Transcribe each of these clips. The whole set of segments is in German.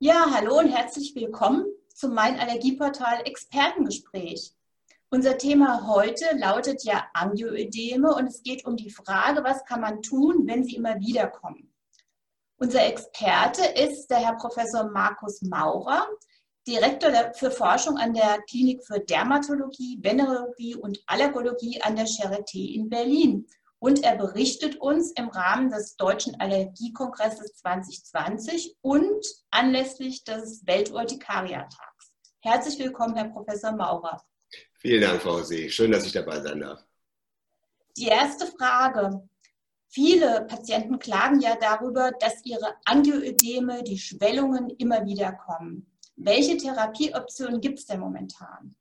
Ja, hallo und herzlich willkommen zum Mein Allergieportal Expertengespräch. Unser Thema heute lautet ja Angioödeme und es geht um die Frage, was kann man tun, wenn sie immer wieder kommen. Unser Experte ist der Herr Professor Markus Maurer, Direktor für Forschung an der Klinik für Dermatologie, Venerologie und Allergologie an der Charité in Berlin. Und er berichtet uns im Rahmen des Deutschen Allergiekongresses 2020 und anlässlich des Welturtikariatags. Herzlich willkommen, Herr Professor Maurer. Vielen Dank, Frau See. Schön, dass ich dabei sein darf. Die erste Frage. Viele Patienten klagen ja darüber, dass ihre Angioödeme, die Schwellungen immer wieder kommen. Welche Therapieoptionen gibt es denn momentan?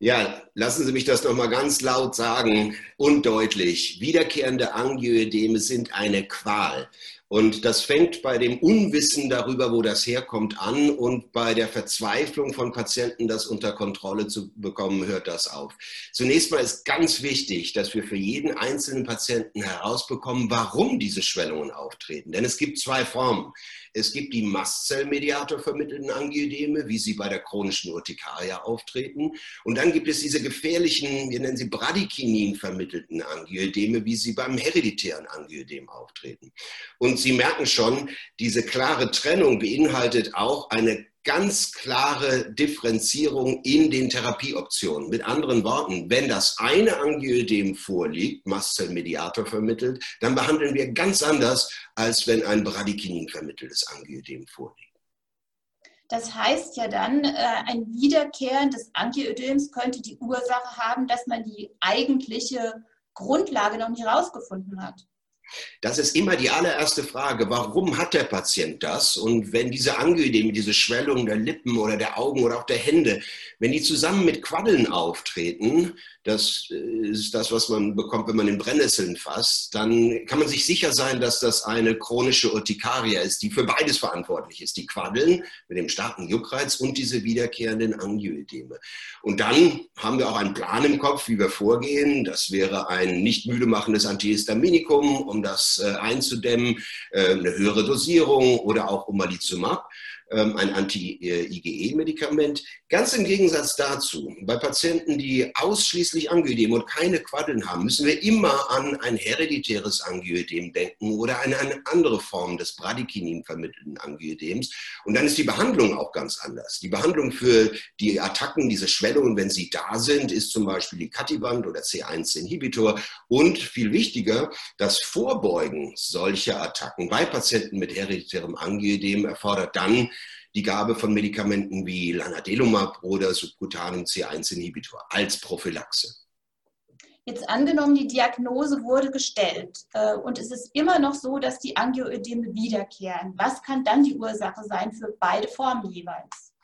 Ja, lassen Sie mich das noch mal ganz laut sagen und deutlich. Wiederkehrende Angioödeme sind eine Qual. Und das fängt bei dem Unwissen darüber, wo das herkommt, an und bei der Verzweiflung von Patienten, das unter Kontrolle zu bekommen, hört das auf. Zunächst mal ist ganz wichtig, dass wir für jeden einzelnen Patienten herausbekommen, warum diese Schwellungen auftreten. Denn es gibt zwei Formen. Es gibt die Mastzellmediator vermittelten Angioedeme, wie sie bei der chronischen Urtikaria auftreten. Und dann gibt es diese gefährlichen, wir nennen sie Bradykinin vermittelten Angioedeme, wie sie beim hereditären Angioedem auftreten. Und Sie merken schon, diese klare Trennung beinhaltet auch eine ganz klare Differenzierung in den Therapieoptionen. Mit anderen Worten, wenn das eine Angioödem vorliegt, Mastzellmediator vermittelt, dann behandeln wir ganz anders, als wenn ein Bradykinin vermitteltes Angioödem vorliegt. Das heißt ja dann, äh, ein Wiederkehren des Angioödems könnte die Ursache haben, dass man die eigentliche Grundlage noch nicht herausgefunden hat. Das ist immer die allererste Frage. Warum hat der Patient das? Und wenn diese Angioideme, diese Schwellungen der Lippen oder der Augen oder auch der Hände, wenn die zusammen mit Quaddeln auftreten, das ist das, was man bekommt, wenn man in Brennnesseln fasst, dann kann man sich sicher sein, dass das eine chronische Urtikaria ist, die für beides verantwortlich ist. Die Quaddeln mit dem starken Juckreiz und diese wiederkehrenden Angioideme. Und dann haben wir auch einen Plan im Kopf, wie wir vorgehen. Das wäre ein nicht müde machendes Antihistaminikum, um das äh, einzudämmen, äh, eine höhere Dosierung oder auch Omalizumab. Ähm, ein Anti-IgE-Medikament. Ganz im Gegensatz dazu, bei Patienten, die ausschließlich Angioedem und keine Quaddeln haben, müssen wir immer an ein hereditäres Angioedem denken oder an eine andere Form des Bradykinin vermittelten Angioedems. Und dann ist die Behandlung auch ganz anders. Die Behandlung für die Attacken, diese Schwellungen, wenn sie da sind, ist zum Beispiel die Catiband oder C1-Inhibitor. Und viel wichtiger, das Vorbeugen solcher Attacken bei Patienten mit hereditärem Angioedem erfordert dann die Gabe von Medikamenten wie Lanadelumab oder subkutanem C1-Inhibitor als Prophylaxe. Jetzt angenommen, die Diagnose wurde gestellt äh, und es ist immer noch so, dass die Angioödeme wiederkehren. Was kann dann die Ursache sein für beide Formen jeweils?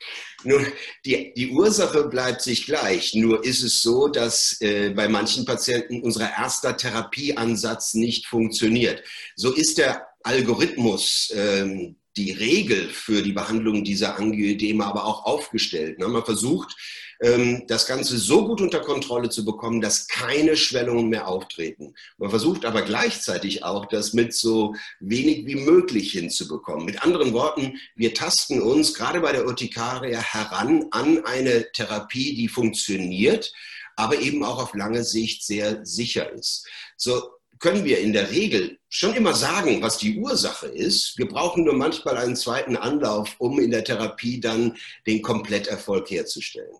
Nun, die, die Ursache bleibt sich gleich. Nur ist es so, dass äh, bei manchen Patienten unser erster Therapieansatz nicht funktioniert. So ist der Algorithmus ähm, die Regel für die Behandlung dieser Angioedeme aber auch aufgestellt. Man versucht, ähm, das Ganze so gut unter Kontrolle zu bekommen, dass keine Schwellungen mehr auftreten. Man versucht aber gleichzeitig auch, das mit so wenig wie möglich hinzubekommen. Mit anderen Worten, wir tasten uns gerade bei der Urtikaria heran an eine Therapie, die funktioniert, aber eben auch auf lange Sicht sehr sicher ist. So, können wir in der Regel schon immer sagen, was die Ursache ist. Wir brauchen nur manchmal einen zweiten Anlauf, um in der Therapie dann den Kompletterfolg herzustellen.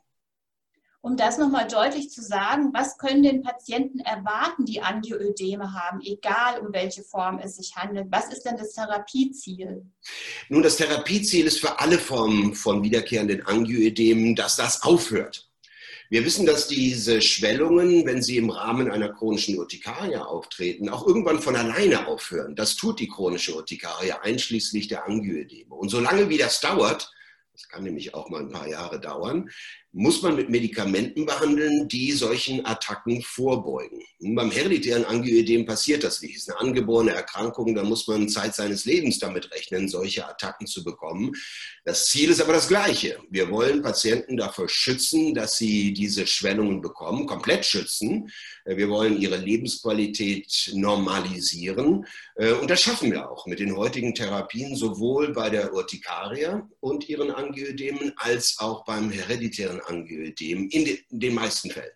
Um das nochmal deutlich zu sagen, was können denn Patienten erwarten, die Angioödeme haben, egal um welche Form es sich handelt? Was ist denn das Therapieziel? Nun, das Therapieziel ist für alle Formen von wiederkehrenden Angioödemen, dass das aufhört. Wir wissen, dass diese Schwellungen, wenn sie im Rahmen einer chronischen Urtikaria auftreten, auch irgendwann von alleine aufhören. Das tut die chronische Urtikaria einschließlich der Angioedeme. Und solange wie das dauert, das kann nämlich auch mal ein paar Jahre dauern, muss man mit Medikamenten behandeln, die solchen Attacken vorbeugen. Und beim hereditären Angioidem passiert das nicht. Es ist eine angeborene Erkrankung, da muss man Zeit seines Lebens damit rechnen, solche Attacken zu bekommen. Das Ziel ist aber das gleiche. Wir wollen Patienten davor schützen, dass sie diese Schwellungen bekommen, komplett schützen. Wir wollen ihre Lebensqualität normalisieren. Und das schaffen wir auch mit den heutigen Therapien, sowohl bei der Urtikaria und ihren Angioidemen als auch beim hereditären Angioidem in den meisten Fällen.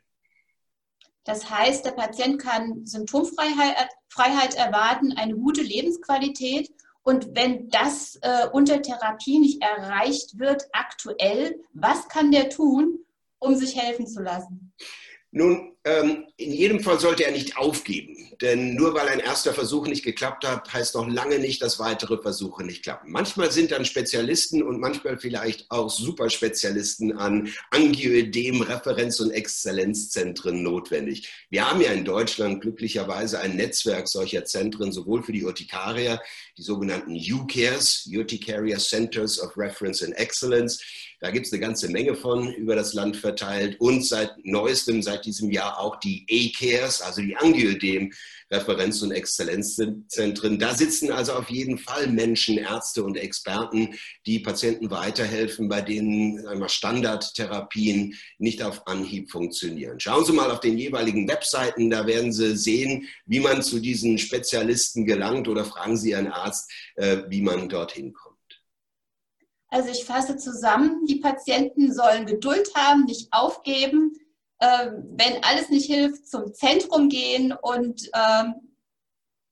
Das heißt, der Patient kann Symptomfreiheit erwarten, eine gute Lebensqualität. Und wenn das äh, unter Therapie nicht erreicht wird, aktuell, was kann der tun, um sich helfen zu lassen? Nun, ähm, in jedem Fall sollte er nicht aufgeben, denn nur weil ein erster Versuch nicht geklappt hat, heißt noch lange nicht, dass weitere Versuche nicht klappen. Manchmal sind dann Spezialisten und manchmal vielleicht auch Superspezialisten an Angioedem, Referenz- und Exzellenzzentren notwendig. Wir haben ja in Deutschland glücklicherweise ein Netzwerk solcher Zentren, sowohl für die Urtikarier, die sogenannten UCARES, Urticaria Centers of Reference and Excellence, da gibt es eine ganze Menge von über das Land verteilt und seit neuestem, seit diesem Jahr auch die A-Cares, also die Angiodem Referenz- und Exzellenzzentren. Da sitzen also auf jeden Fall Menschen, Ärzte und Experten, die Patienten weiterhelfen, bei denen einmal Standardtherapien nicht auf Anhieb funktionieren. Schauen Sie mal auf den jeweiligen Webseiten, da werden Sie sehen, wie man zu diesen Spezialisten gelangt oder fragen Sie Ihren Arzt, äh, wie man dorthin kommt. Also ich fasse zusammen, die Patienten sollen Geduld haben, nicht aufgeben, wenn alles nicht hilft, zum Zentrum gehen und äh,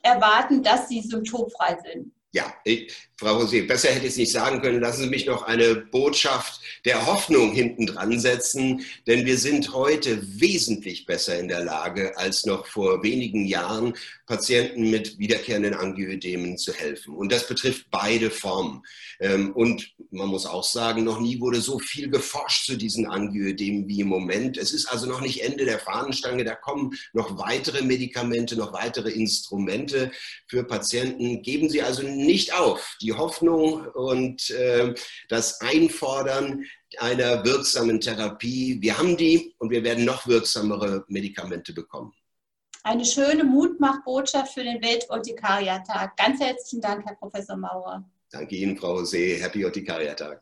erwarten, dass sie symptomfrei sind. Ja, ich, Frau Rosé, besser hätte ich es nicht sagen können. Lassen Sie mich noch eine Botschaft der Hoffnung hinten dran setzen, denn wir sind heute wesentlich besser in der Lage, als noch vor wenigen Jahren Patienten mit wiederkehrenden Angioedemen zu helfen. Und das betrifft beide Formen. Ähm, und man muss auch sagen, noch nie wurde so viel geforscht zu diesen Angioedemen wie im Moment. Es ist also noch nicht Ende der Fahnenstange. Da kommen noch weitere Medikamente, noch weitere Instrumente für Patienten. Geben Sie also nicht auf. Die Hoffnung und äh, das Einfordern einer wirksamen Therapie. Wir haben die und wir werden noch wirksamere Medikamente bekommen. Eine schöne Mutmachbotschaft für den Welturtikaria-Tag. Ganz herzlichen Dank, Herr Professor Maurer. Danke Ihnen, Frau See. Happy Urtikaria-Tag.